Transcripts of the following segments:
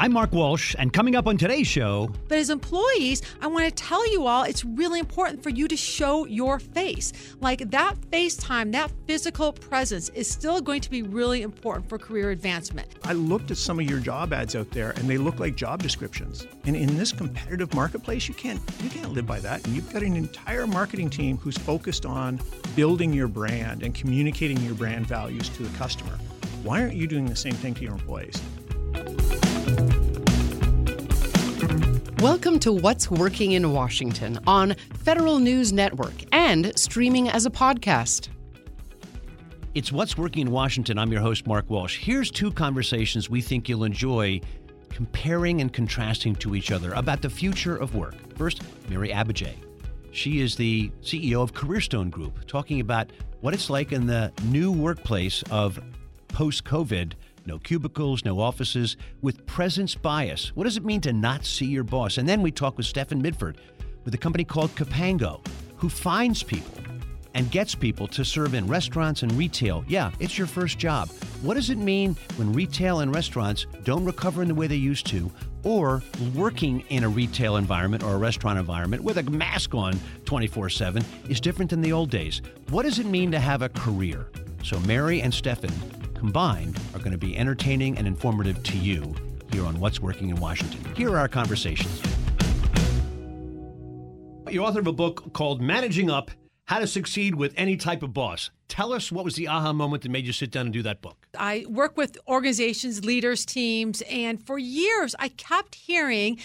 I'm Mark Walsh, and coming up on today's show. But as employees, I want to tell you all it's really important for you to show your face. Like that face time, that physical presence is still going to be really important for career advancement. I looked at some of your job ads out there and they look like job descriptions. And in this competitive marketplace, you can't you can't live by that. And you've got an entire marketing team who's focused on building your brand and communicating your brand values to the customer. Why aren't you doing the same thing to your employees? Welcome to What's Working in Washington on Federal News Network and streaming as a podcast. It's What's Working in Washington. I'm your host, Mark Walsh. Here's two conversations we think you'll enjoy comparing and contrasting to each other about the future of work. First, Mary Abbajay. She is the CEO of CareerStone Group, talking about what it's like in the new workplace of post COVID no cubicles, no offices, with presence bias. What does it mean to not see your boss? And then we talk with Stefan Midford with a company called Capango, who finds people and gets people to serve in restaurants and retail. Yeah, it's your first job. What does it mean when retail and restaurants don't recover in the way they used to, or working in a retail environment or a restaurant environment with a mask on 24 7 is different than the old days? What does it mean to have a career? So, Mary and Stefan combined are going to be entertaining and informative to you here on What's Working in Washington. Here are our conversations. You're author of a book called Managing Up How to Succeed with Any Type of Boss. Tell us what was the aha moment that made you sit down and do that book? I work with organizations, leaders, teams, and for years I kept hearing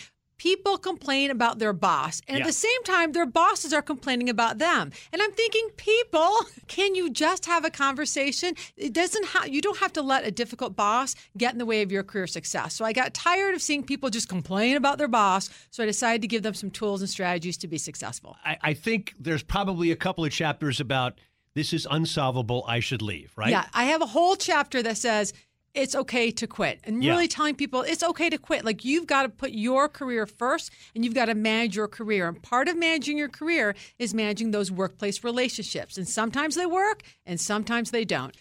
people complain about their boss and yeah. at the same time their bosses are complaining about them. And i'm thinking people can you just have a conversation? It doesn't have you don't have to let a difficult boss get in the way of your career success. So i got tired of seeing people just complain about their boss so i decided to give them some tools and strategies to be successful. I, I think there's probably a couple of chapters about this is unsolvable i should leave right? Yeah i have a whole chapter that says it's okay to quit and really telling people it's okay to quit. Like you've got to put your career first and you've got to manage your career. And part of managing your career is managing those workplace relationships. And sometimes they work and sometimes they don't.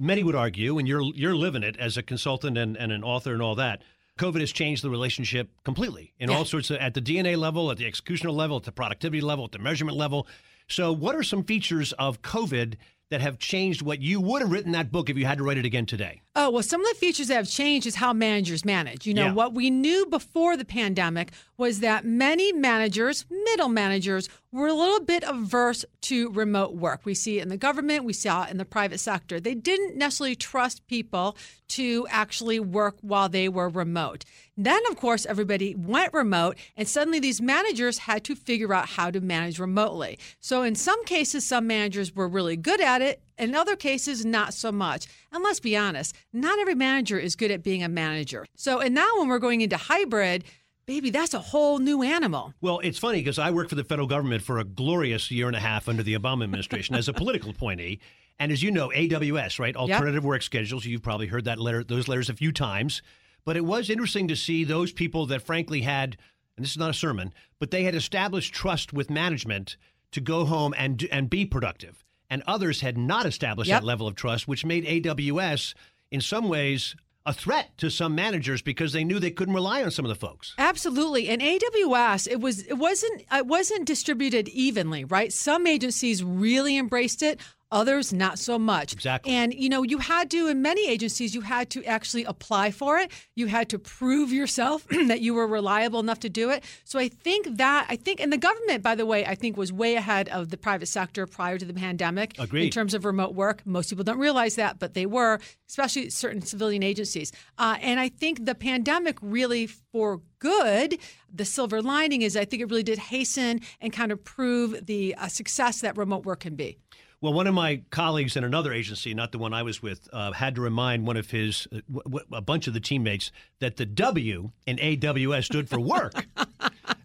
Many would argue, and you're you're living it as a consultant and, and an author and all that. COVID has changed the relationship completely in yeah. all sorts of at the DNA level, at the executional level, at the productivity level, at the measurement level. So, what are some features of COVID that have changed what you would have written that book if you had to write it again today? Oh, well, some of the features that have changed is how managers manage. You know, yeah. what we knew before the pandemic was that many managers, middle managers, were a little bit averse to remote work. We see it in the government, we saw it in the private sector. They didn't necessarily trust people to actually work while they were remote. Then, of course, everybody went remote, and suddenly these managers had to figure out how to manage remotely. So, in some cases, some managers were really good at it. In other cases, not so much. And let's be honest, not every manager is good at being a manager. So, and now when we're going into hybrid, baby, that's a whole new animal. Well, it's funny because I worked for the federal government for a glorious year and a half under the Obama administration as a political appointee. And as you know, AWS, right? Alternative yep. work schedules. You've probably heard that letter, those letters a few times. But it was interesting to see those people that frankly had, and this is not a sermon, but they had established trust with management to go home and and be productive. And others had not established yep. that level of trust, which made AWS in some ways a threat to some managers because they knew they couldn't rely on some of the folks. Absolutely. And AWS, it was it wasn't it wasn't distributed evenly, right? Some agencies really embraced it others not so much. Exactly. And you know, you had to in many agencies you had to actually apply for it. You had to prove yourself that you were reliable enough to do it. So I think that I think and the government by the way, I think was way ahead of the private sector prior to the pandemic Agreed. in terms of remote work. Most people don't realize that, but they were, especially certain civilian agencies. Uh, and I think the pandemic really for good. The silver lining is I think it really did hasten and kind of prove the uh, success that remote work can be. Well, one of my colleagues in another agency, not the one I was with, uh, had to remind one of his, uh, bunch of the teammates, that the W in AWS stood for work.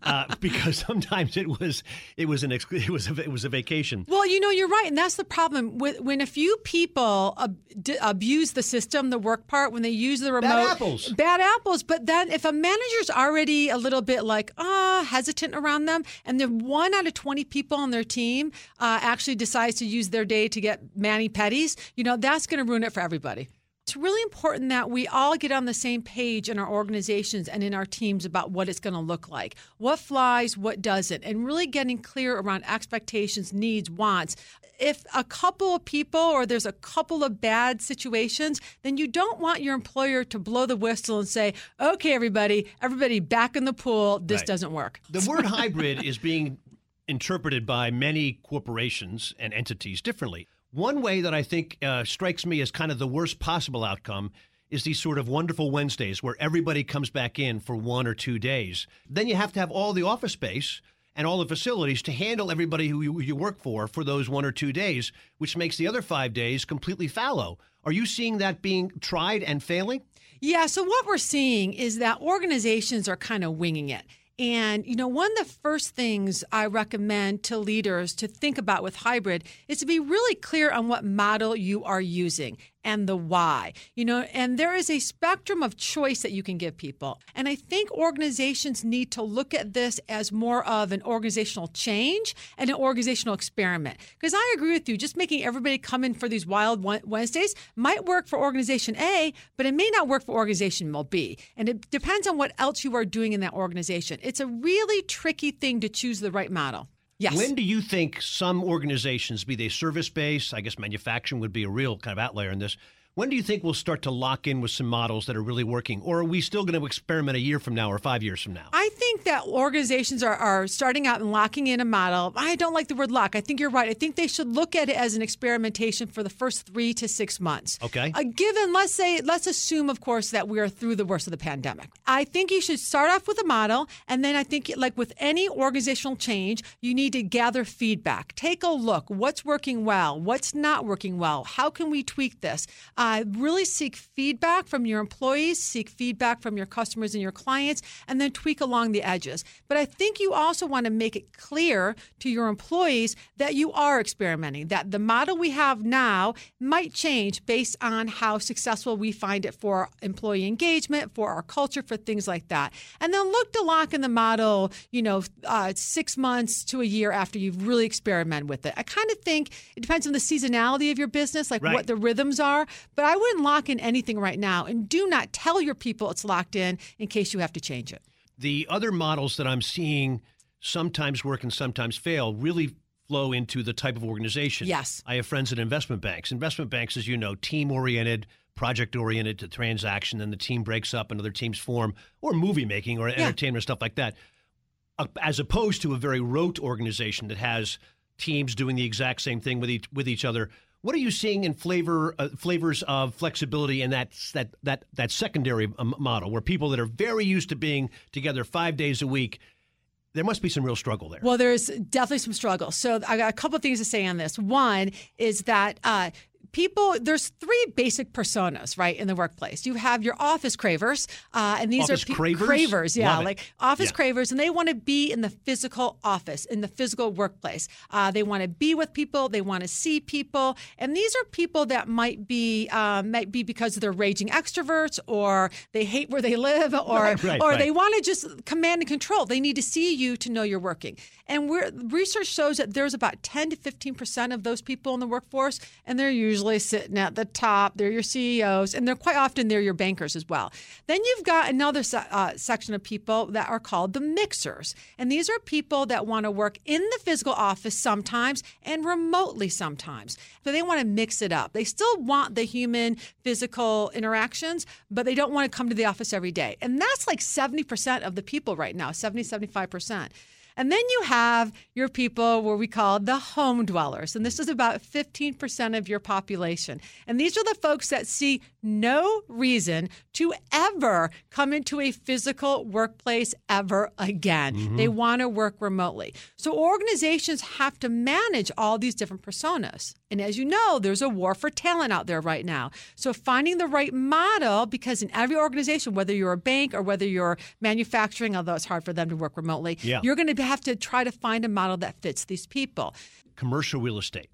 uh, because sometimes it was it was an it was a, it was a vacation. Well, you know, you're right, and that's the problem with when a few people ab- d- abuse the system, the work part, when they use the remote. Bad apples. Bad apples. But then, if a manager's already a little bit like ah uh, hesitant around them, and then one out of twenty people on their team uh, actually decides to use their day to get mani pedis, you know, that's going to ruin it for everybody. It's really important that we all get on the same page in our organizations and in our teams about what it's going to look like. What flies, what doesn't, and really getting clear around expectations, needs, wants. If a couple of people or there's a couple of bad situations, then you don't want your employer to blow the whistle and say, okay, everybody, everybody back in the pool. This right. doesn't work. The word hybrid is being interpreted by many corporations and entities differently. One way that I think uh, strikes me as kind of the worst possible outcome is these sort of wonderful Wednesdays where everybody comes back in for one or two days. Then you have to have all the office space and all the facilities to handle everybody who you, you, work for for those one or two days, which makes the other five days completely fallow. Are you seeing that being tried and failing? Yeah, so what we're seeing is that organizations are kind of winging it. And, you know, one of the first things I recommend to leaders to think about with hybrid is to be really clear on what model you are using and the why. You know, and there is a spectrum of choice that you can give people. And I think organizations need to look at this as more of an organizational change and an organizational experiment. Because I agree with you, just making everybody come in for these wild Wednesdays might work for organization A, but it may not work for organization B. And it depends on what else you are doing in that organization. It's a really tricky thing to choose the right model. Yes. When do you think some organizations, be they service based, I guess manufacturing would be a real kind of outlier in this, when do you think we'll start to lock in with some models that are really working? Or are we still going to experiment a year from now or five years from now? I think that organizations are, are starting out and locking in a model. I don't like the word lock. I think you're right. I think they should look at it as an experimentation for the first three to six months. Okay. Uh, given, let's say, let's assume, of course, that we are through the worst of the pandemic. I think you should start off with a model. And then I think, like with any organizational change, you need to gather feedback. Take a look. What's working well? What's not working well? How can we tweak this? Uh, really seek feedback from your employees, seek feedback from your customers and your clients, and then tweak along the edges. But I think you also want to make it clear to your employees that you are experimenting, that the model we have now might change based on how successful we find it for employee engagement, for our culture, for things like that. And then look to lock in the model, you know, uh, six months to a year after you've really experimented with it. I kind of think it depends on the seasonality of your business, like right. what the rhythms are. But I wouldn't lock in anything right now. And do not tell your people it's locked in in case you have to change it. The other models that I'm seeing sometimes work and sometimes fail really flow into the type of organization. Yes. I have friends at investment banks. Investment banks, as you know, team oriented, project oriented to transaction, then the team breaks up and other teams form, or movie making or yeah. entertainment, stuff like that. Uh, as opposed to a very rote organization that has teams doing the exact same thing with each, with each other what are you seeing in flavor uh, flavors of flexibility in that that that that secondary um, model, where people that are very used to being together five days a week? There must be some real struggle there. Well, there's definitely some struggle. So I got a couple of things to say on this. One is that uh, people there's three basic personas right in the workplace you have your office cravers uh, and these office are pe- cravers? cravers yeah Love like it. office yeah. cravers and they want to be in the physical office in the physical workplace uh, they want to be with people they want to see people and these are people that might be um, might be because they're raging extroverts or they hate where they live or right, right, or right. they want to just command and control they need to see you to know you're working and we're, research shows that there's about 10 to 15 percent of those people in the workforce and they're usually sitting at the top. They're your CEOs, and they're quite often they're your bankers as well. Then you've got another uh, section of people that are called the mixers, and these are people that want to work in the physical office sometimes and remotely sometimes. But they want to mix it up. They still want the human physical interactions, but they don't want to come to the office every day. And that's like 70% of the people right now, 70, 75%. And then you have your people where we call the home dwellers. And this is about 15% of your population. And these are the folks that see no reason to ever come into a physical workplace ever again. Mm-hmm. They want to work remotely. So organizations have to manage all these different personas. And as you know, there's a war for talent out there right now. So finding the right model, because in every organization, whether you're a bank or whether you're manufacturing, although it's hard for them to work remotely, yeah. you're going to have to try to find a model that fits these people. Commercial real estate.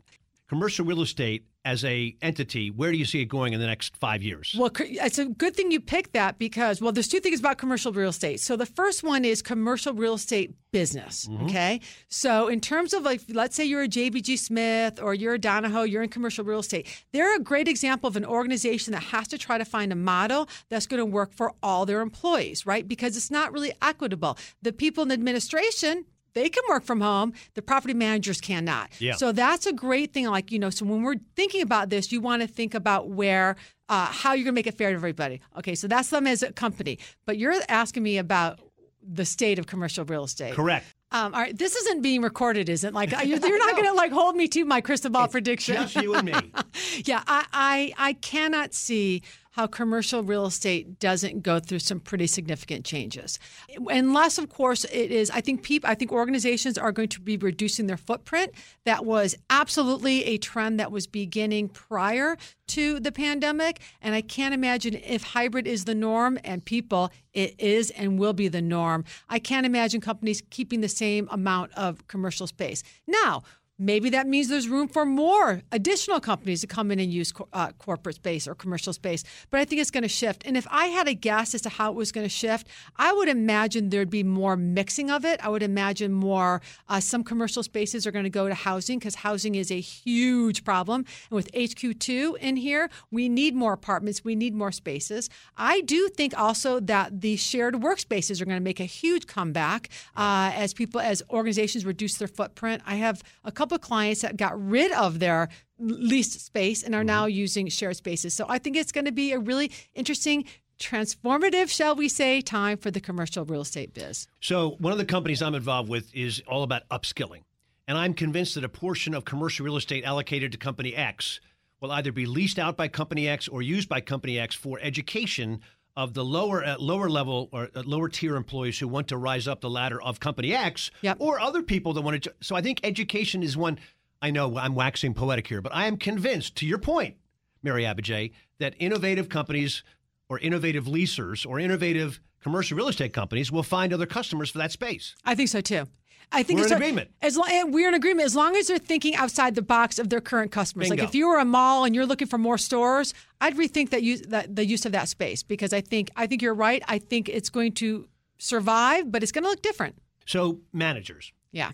Commercial real estate as a entity, where do you see it going in the next five years? Well, it's a good thing you picked that because, well, there's two things about commercial real estate. So the first one is commercial real estate business. Mm-hmm. Okay. So in terms of like, let's say you're a JBG Smith or you're a Donohoe, you're in commercial real estate. They're a great example of an organization that has to try to find a model that's going to work for all their employees, right? Because it's not really equitable. The people in administration they can work from home. The property managers cannot. Yeah. So that's a great thing. Like, you know, so when we're thinking about this, you want to think about where, uh, how you're going to make it fair to everybody. Okay. So that's them as a company. But you're asking me about the state of commercial real estate. Correct. Um, all right, this isn't being recorded, is it? like you're, you're not going to like hold me to my crystal ball it's prediction. Just you and me. yeah, I, I I cannot see how commercial real estate doesn't go through some pretty significant changes. Unless, of course, it is, I think people, I think organizations are going to be reducing their footprint. That was absolutely a trend that was beginning prior to the pandemic. And I can't imagine if hybrid is the norm and people, it is and will be the norm. I can't imagine companies keeping the same amount of commercial space. Now, Maybe that means there's room for more additional companies to come in and use uh, corporate space or commercial space. But I think it's going to shift. And if I had a guess as to how it was going to shift, I would imagine there'd be more mixing of it. I would imagine more, uh, some commercial spaces are going to go to housing because housing is a huge problem. And with HQ2 in here, we need more apartments, we need more spaces. I do think also that the shared workspaces are going to make a huge comeback uh, as people, as organizations reduce their footprint. I have a couple couple of clients that got rid of their leased space and are mm-hmm. now using shared spaces. So I think it's going to be a really interesting transformative, shall we say, time for the commercial real estate biz. So, one of the companies I'm involved with is all about upskilling. And I'm convinced that a portion of commercial real estate allocated to Company X will either be leased out by Company X or used by Company X for education of the lower uh, lower level or uh, lower tier employees who want to rise up the ladder of company X yep. or other people that want to so I think education is one I know I'm waxing poetic here but I am convinced to your point Mary Abbajay that innovative companies or innovative leasers or innovative commercial real estate companies will find other customers for that space. I think so too. I think we're in agreement. As long, we're in agreement as long as they're thinking outside the box of their current customers. Bingo. Like if you were a mall and you're looking for more stores, I'd rethink that use that the use of that space because I think I think you're right. I think it's going to survive, but it's going to look different. So managers, yeah.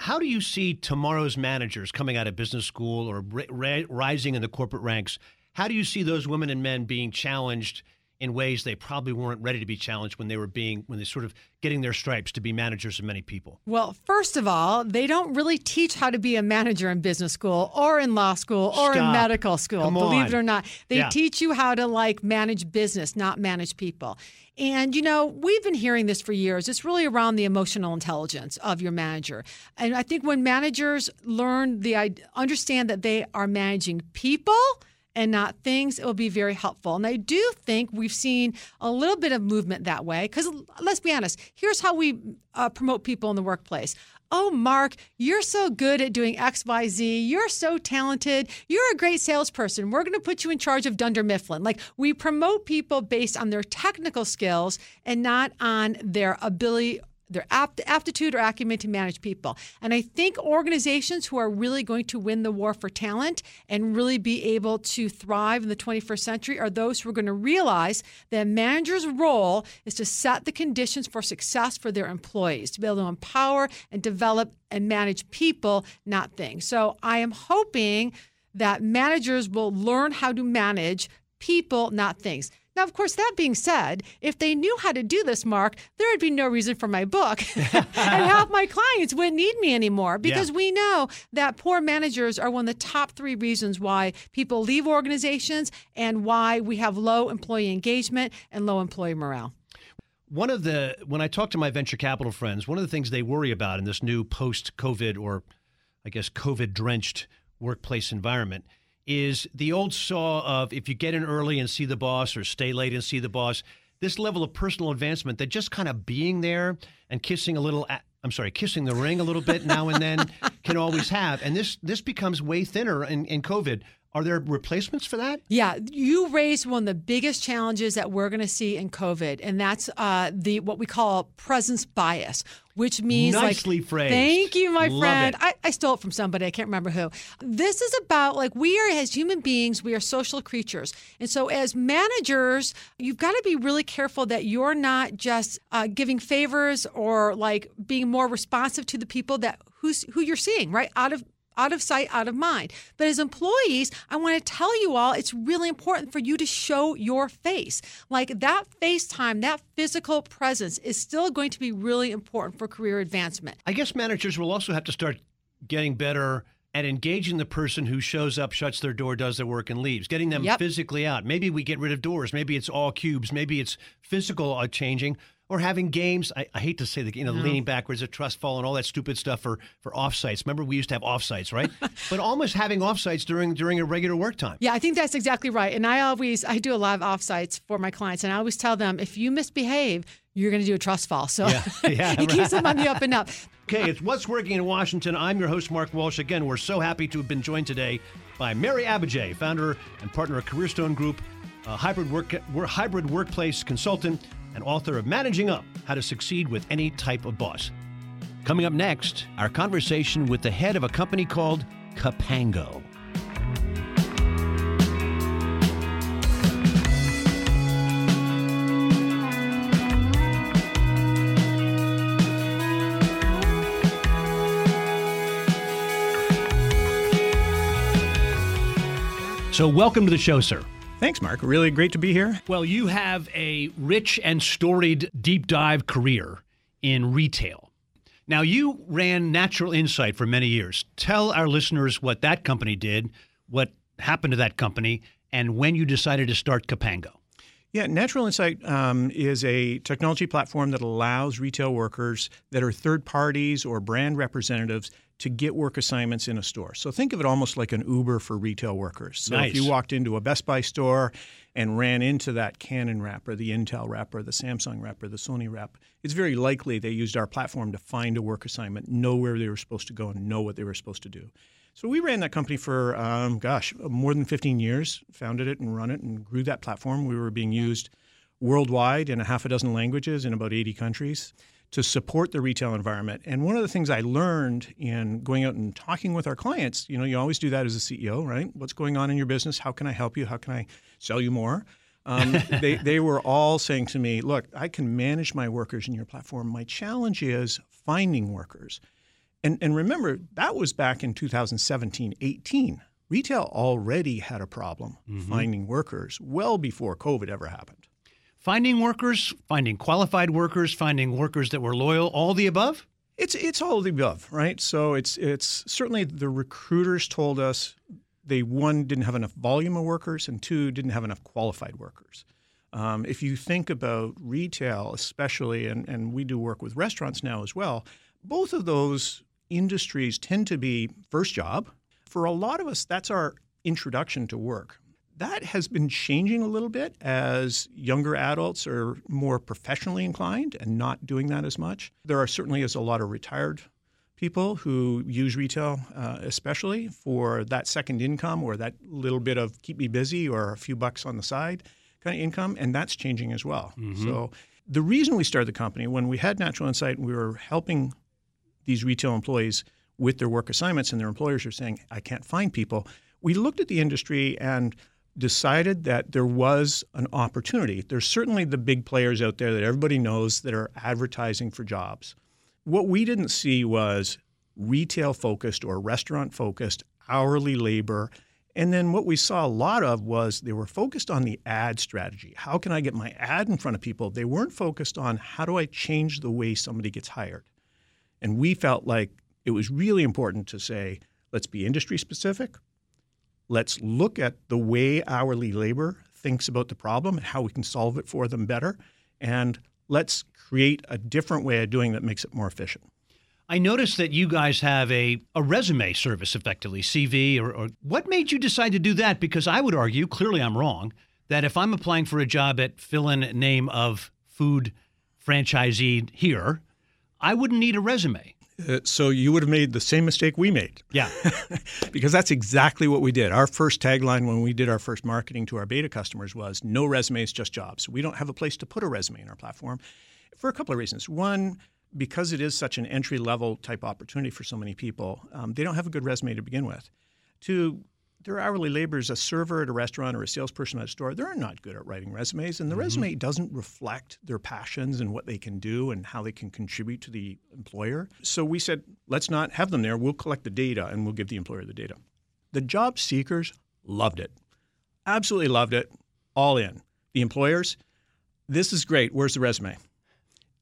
How do you see tomorrow's managers coming out of business school or rising in the corporate ranks? How do you see those women and men being challenged in ways they probably weren't ready to be challenged when they were being when they sort of getting their stripes to be managers of many people? Well, first of all, they don't really teach how to be a manager in business school or in law school or Stop. in medical school. Believe it or not, they yeah. teach you how to like manage business, not manage people. And, you know, we've been hearing this for years. It's really around the emotional intelligence of your manager. And I think when managers learn the understand that they are managing people, and not things, it will be very helpful. And I do think we've seen a little bit of movement that way because let's be honest, here's how we uh, promote people in the workplace. Oh, Mark, you're so good at doing XYZ. You're so talented. You're a great salesperson. We're going to put you in charge of Dunder Mifflin. Like we promote people based on their technical skills and not on their ability their apt, aptitude or acumen to manage people. And I think organizations who are really going to win the war for talent and really be able to thrive in the 21st century are those who are going to realize that a manager's role is to set the conditions for success for their employees, to be able to empower and develop and manage people, not things. So I am hoping that managers will learn how to manage people, not things. Now, of course, that being said, if they knew how to do this, Mark, there would be no reason for my book. and half my clients wouldn't need me anymore because yeah. we know that poor managers are one of the top three reasons why people leave organizations and why we have low employee engagement and low employee morale. One of the, when I talk to my venture capital friends, one of the things they worry about in this new post COVID or I guess COVID drenched workplace environment is the old saw of if you get in early and see the boss or stay late and see the boss, this level of personal advancement that just kind of being there and kissing a little I'm sorry, kissing the ring a little bit now and then can always have. And this this becomes way thinner in, in COVID. Are there replacements for that? Yeah, you raised one of the biggest challenges that we're going to see in COVID, and that's uh, the what we call presence bias, which means nicely like, phrased. Thank you, my Love friend. I, I stole it from somebody. I can't remember who. This is about like we are as human beings, we are social creatures, and so as managers, you've got to be really careful that you're not just uh, giving favors or like being more responsive to the people that who's who you're seeing right out of out of sight, out of mind. But as employees, I want to tell you all it's really important for you to show your face. Like that face time, that physical presence is still going to be really important for career advancement. I guess managers will also have to start getting better at engaging the person who shows up, shuts their door, does their work, and leaves, getting them Yep. physically out. Maybe we get rid of doors. Maybe it's all cubes. Maybe it's physical uh, changing. Or having games. I, I hate to say the you know leaning backwards, a trust fall, and all that stupid stuff for for offsites. Remember, we used to have offsites, right? but almost having offsites during during a regular work time. Yeah, I think that's exactly right. And I always I do a lot of offsites for my clients, and I always tell them if you misbehave, you're going to do a trust fall. So Yeah, yeah, it keeps them on the up and up. Okay, it's What's Working in Washington. I'm your host, Mark Walsh. Again, we're so happy to have been joined today by Mary Abbajay, founder and partner of Careerstone Group, a hybrid, work, wor- hybrid workplace consultant, and author of Managing Up How to Succeed with Any Type of Boss. Coming up next, our conversation with the head of a company called Capango. So, welcome to the show, sir. Thanks, Mark. Really great to be here. Well, you have a rich and storied deep dive career in retail. Now, you ran Natural Insight for many years. Tell our listeners what that company did, what happened to that company, and when you decided to start Capango. Yeah, Natural Insight um, is a technology platform that allows retail workers that are third parties or brand representatives to get work assignments in a store. So think of it almost like an Uber for retail workers. So Nice. if you walked into a Best Buy store and ran into that Canon rep or the Intel rep or the Samsung rep or the Sony rep, it's very likely they used our platform to find a work assignment, know where they were supposed to go, and know what they were supposed to do. So we ran that company for, um, gosh, more than 15 years, founded it and run it and grew that platform. We were being used worldwide in a half a dozen languages in about 80 countries to support the retail environment. And one of the things I learned in going out and talking with our clients, you know, you always do that as a CEO, right? What's going on in your business? How can I help you? How can I sell you more? Um, they, they were all saying to me, look, I can manage my workers in your platform. My challenge is finding workers. And, and remember, that was back in 2017, 18. Retail already had a problem finding workers well before COVID ever happened. Finding workers, finding qualified workers, finding workers that were loyal, all the above? It's it's all the above, right? So it's it's certainly the recruiters told us they one didn't have enough volume of workers and two didn't have enough qualified workers. Um, if you think about retail, especially, and, and we do work with restaurants now as well, both of those industries tend to be first job. For a lot of us, that's our introduction to work. That has been changing a little bit as younger adults are more professionally inclined and not doing that as much. There are certainly is a lot of retired people who use retail, uh, especially for that second income or that little bit of keep me busy or a few bucks on the side kind of income, and that's changing as well. So the reason we started the company when we had Natural Insight, we were helping these retail employees with their work assignments, and their employers are saying, I can't find people. We looked at the industry and decided that there was an opportunity. There's certainly the big players out there that everybody knows that are advertising for jobs. What we didn't see was retail focused or restaurant focused hourly labor. And then what we saw a lot of was they were focused on the ad strategy. How can I get my ad in front of people? They weren't focused on how do I change the way somebody gets hired. And we felt like it was really important to say, let's be industry specific. Let's look at the way hourly labor thinks about the problem and how we can solve it for them better. And let's create a different way of doing that makes it more efficient. I noticed that you guys have a, a resume service, effectively, CV. Or, or what made you decide to do that? Because I would argue, clearly I'm wrong, that if I'm applying for a job at fill in name of food franchisee here, I wouldn't need a resume. Uh, so you would have made the same mistake we made. Yeah. because that's exactly what we did. Our first tagline when we did our first marketing to our beta customers was no resumes, just jobs. We don't have a place to put a resume in our platform for a couple of reasons. One, because it is such an entry level type opportunity for so many people, um, they don't have a good resume to begin with. Two, their hourly labor is a server at a restaurant or a salesperson at a store, they're not good at writing resumes, and the mm-hmm. resume doesn't reflect their passions and what they can do and how they can contribute to the employer. So we said, let's not have them there. We'll collect the data and we'll give the employer the data. The job seekers loved it, absolutely loved it, all in. The employers, this is great. Where's the resume?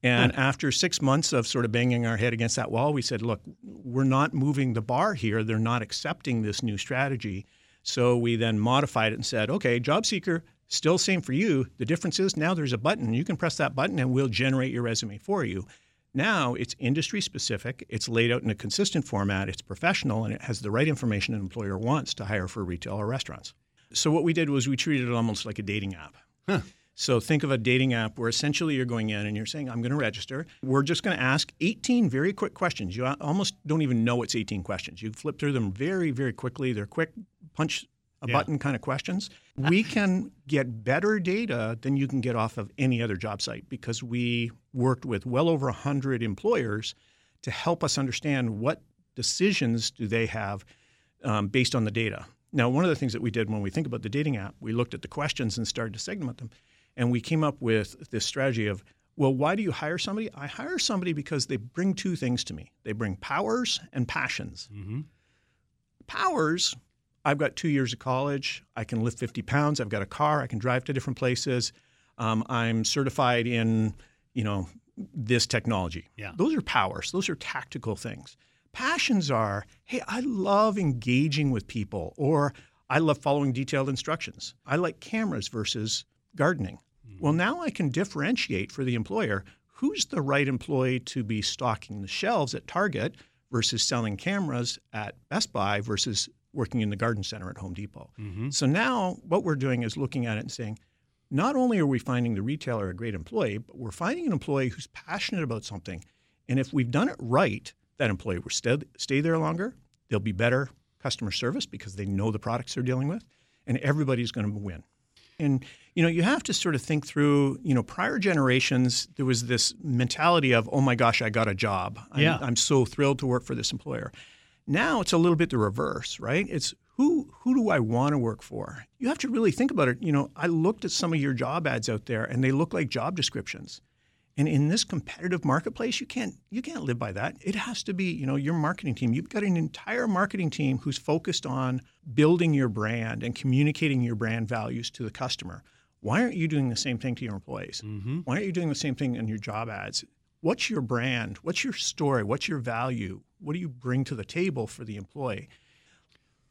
And after six months of sort of banging our head against that wall, we said, look, we're not moving the bar here. They're not accepting this new strategy. So we then modified it and said, okay, job seeker, still same for you. The difference is now there's a button. You can press that button and we'll generate your resume for you. Now it's industry specific, it's laid out in a consistent format, it's professional, and it has the right information an employer wants to hire for retail or restaurants. So what we did was we treated it almost like a dating app. Huh. So think of a dating app where essentially you're going in and you're saying, I'm going to register. We're just going to ask 18 very quick questions. You almost don't even know it's 18 questions. You flip through them very, very quickly. They're quick, punch a yeah. button kind of questions. We can get better data than you can get off of any other job site because we worked with well over 100 employers to help us understand what decisions do they have um, based on the data. Now, one of the things that we did when we think about the dating app, we looked at the questions and started to segment them. And we came up with this strategy of, well, why do you hire somebody? I hire somebody because they bring two things to me they bring powers and passions. Mm-hmm. Powers, I've got two years of college. I can lift 50 pounds. I've got a car. I can drive to different places. Um, I'm certified in, you know, this technology. Yeah. Those are powers. Those are tactical things. Passions are, hey, I love engaging with people, or I love following detailed instructions. I like cameras versus gardening. Mm-hmm. Well, now I can differentiate for the employer who's the right employee to be stocking the shelves at Target versus selling cameras at Best Buy versus working in the garden center at Home Depot. Mm-hmm. So now what we're doing is looking at it and saying, not only are we finding the retailer a great employee, but we're finding an employee who's passionate about something. And if we've done it right, that employee will stay, stay there longer. There'll be better customer service because they know the products they're dealing with, and everybody's going to win. And you know, you have to sort of think through. You know, prior generations, there was this mentality of, "Oh my gosh, I got a job. I'm, yeah. I'm so thrilled to work for this employer." Now it's a little bit the reverse, right? It's who who do I want to work for? You have to really think about it. You know, I looked at some of your job ads out there, and they look like job descriptions. And in this competitive marketplace, you can't you can't live by that. It has to be, you know, your marketing team. You've got an entire marketing team who's focused on building your brand and communicating your brand values to the customer. Why aren't you doing the same thing to your employees? Mm-hmm. Why aren't you doing the same thing in your job ads? What's your brand? What's your story? What's your value? What do you bring to the table for the employee?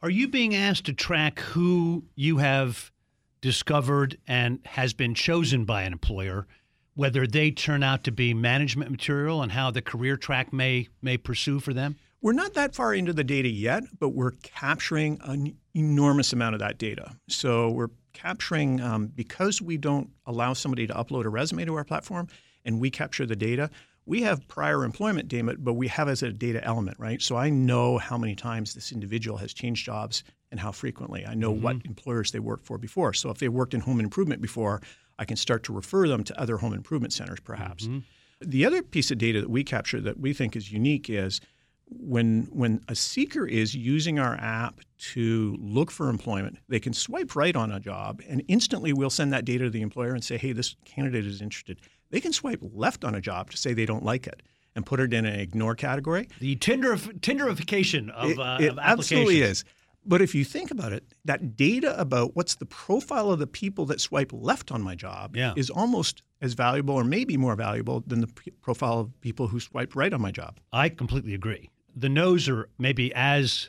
Are you being asked to track who you have discovered and has been chosen by an employer? Whether they turn out to be management material and how the career track may may pursue for them? We're not that far into the data yet, but we're capturing an enormous amount of that data. So we're capturing um, because we don't allow somebody to upload a resume to our platform, and we capture the data. We have prior employment data, but we have as a data element, right? So I know how many times this individual has changed jobs and how frequently. I know mm-hmm. what employers they worked for before. So if they worked in home improvement before, I can start to refer them to other home improvement centers, perhaps. Mm-hmm. The other piece of data that we capture that we think is unique is when when a seeker is using our app to look for employment, they can swipe right on a job and instantly we'll send that data to the employer and say, "Hey, this candidate is interested." They can swipe left on a job to say they don't like it and put it in an ignore category. The Tinder Tinderification of, it, uh, it of absolutely is. But if you think about it, that data about what's the profile of the people that swipe left on my job yeah. is almost as valuable or maybe more valuable than the p- profile of people who swipe right on my job. I completely agree. The no's are maybe as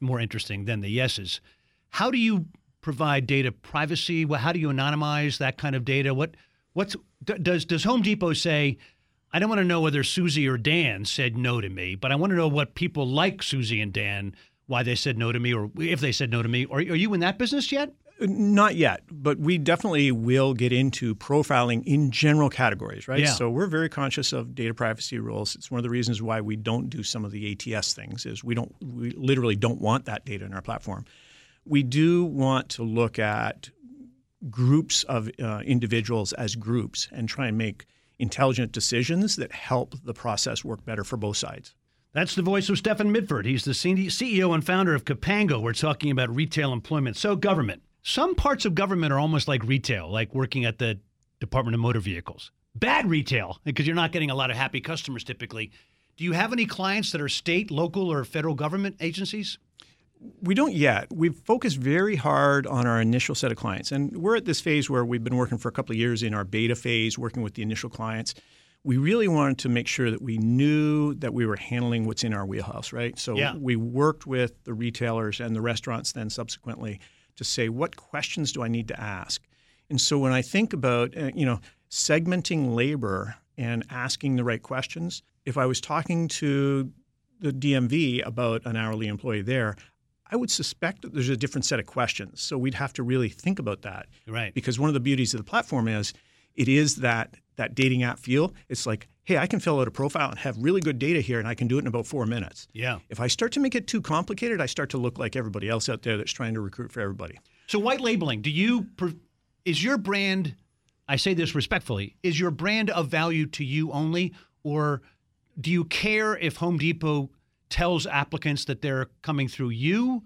more interesting than the yeses. How do you provide data privacy? How do you anonymize that kind of data? What what's does does Home Depot say I don't want to know whether Susie or Dan said no to me, but I want to know what people like Susie and Dan why they said no to me or if they said no to me. Are, are you in that business yet? Not yet, but we definitely will get into profiling in general categories, right? Yeah. So we're very conscious of data privacy rules. It's one of the reasons why we don't do some of the ATS things is we don't we literally don't want that data in our platform. We do want to look at groups of uh, individuals as groups and try and make intelligent decisions that help the process work better for both sides. That's the voice of Stefan Midford. He's the CEO and founder of Capango. We're talking about retail employment. So, government. Some parts of government are almost like retail, like working at the Department of Motor Vehicles. Bad retail, because you're not getting a lot of happy customers typically. Do you have any clients that are state, local, or federal government agencies? We don't yet. We've focused very hard on our initial set of clients. And we're at this phase where we've been working for a couple of years in our beta phase, working with the initial clients. We really wanted to make sure that we knew that we were handling what's in our wheelhouse, right? So yeah. we worked with the retailers and the restaurants then subsequently to say, what questions do I need to ask? And so when I think about, uh, you know, segmenting labor and asking the right questions, if I was talking to the DMV about an hourly employee there, I would suspect that there's a different set of questions. So we'd have to really think about that. Right. Because one of the beauties of the platform is it is that that dating app feel. It's like, hey, I can fill out a profile and have really good data here and I can do it in about four minutes. Yeah. If I start to make it too complicated, I start to look like everybody else out there that's trying to recruit for everybody. So white labeling, do you is your brand I say this respectfully, is your brand of value to you only or do you care if Home Depot tells applicants that they're coming through you?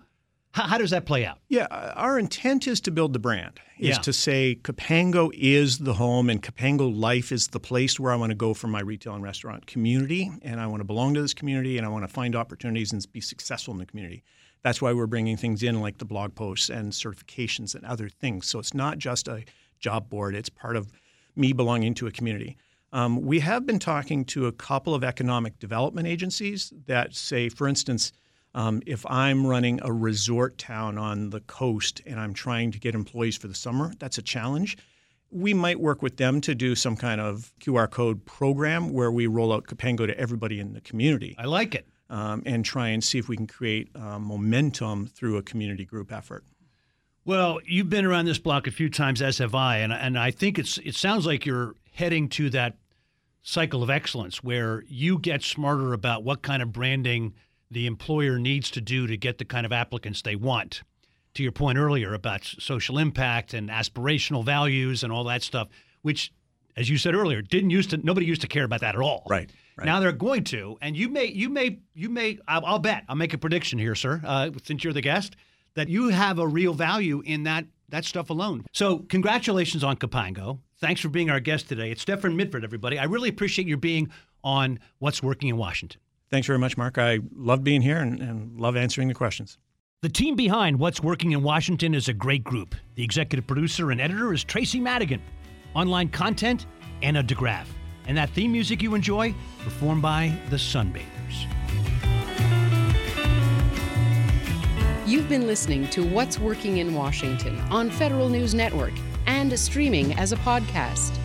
How, how does that play out? Yeah, our intent is to build the brand, is Yeah. to say Capango is the home and Capango Life is the place where I want to go for my retail and restaurant community. And I want to belong to this community and I want to find opportunities and be successful in the community. That's why we're bringing things in like the blog posts and certifications and other things. So it's not just a job board, it's part of me belonging to a community. Um, we have been talking to a couple of economic development agencies that say, for instance, um, if I'm running a resort town on the coast and I'm trying to get employees for the summer, that's a challenge. We might work with them to do some kind of QR code program where we roll out Capango to everybody in the community I like it. um, and try and see if we can create uh, momentum through a community group effort. Well, you've been around this block a few times, as have I, and and I think it's it sounds like you're heading to that cycle of excellence where you get smarter about what kind of branding the employer needs to do to get the kind of applicants they want. To your point earlier about social impact and aspirational values and all that stuff, which, as you said earlier, didn't used to nobody used to care about that at all. Right, right. Now they're going to, and you may, you may, you may. I'll, I'll bet. I'll make a prediction here, sir. Uh, since you're the guest, that you have a real value in that that stuff alone. So, congratulations on Capango. Thanks for being our guest today. It's Stefan Midford, everybody. I really appreciate your being on What's Working in Washington. Thanks very much, Mark. I love being here and, and love answering the questions. The team behind What's Working in Washington is a great group. The executive producer and editor is Tracy Madigan. Online content, Anna DeGraff. And that theme music you enjoy, performed by the Sunbathers. You've been listening to What's Working in Washington on Federal News Network and streaming as a podcast.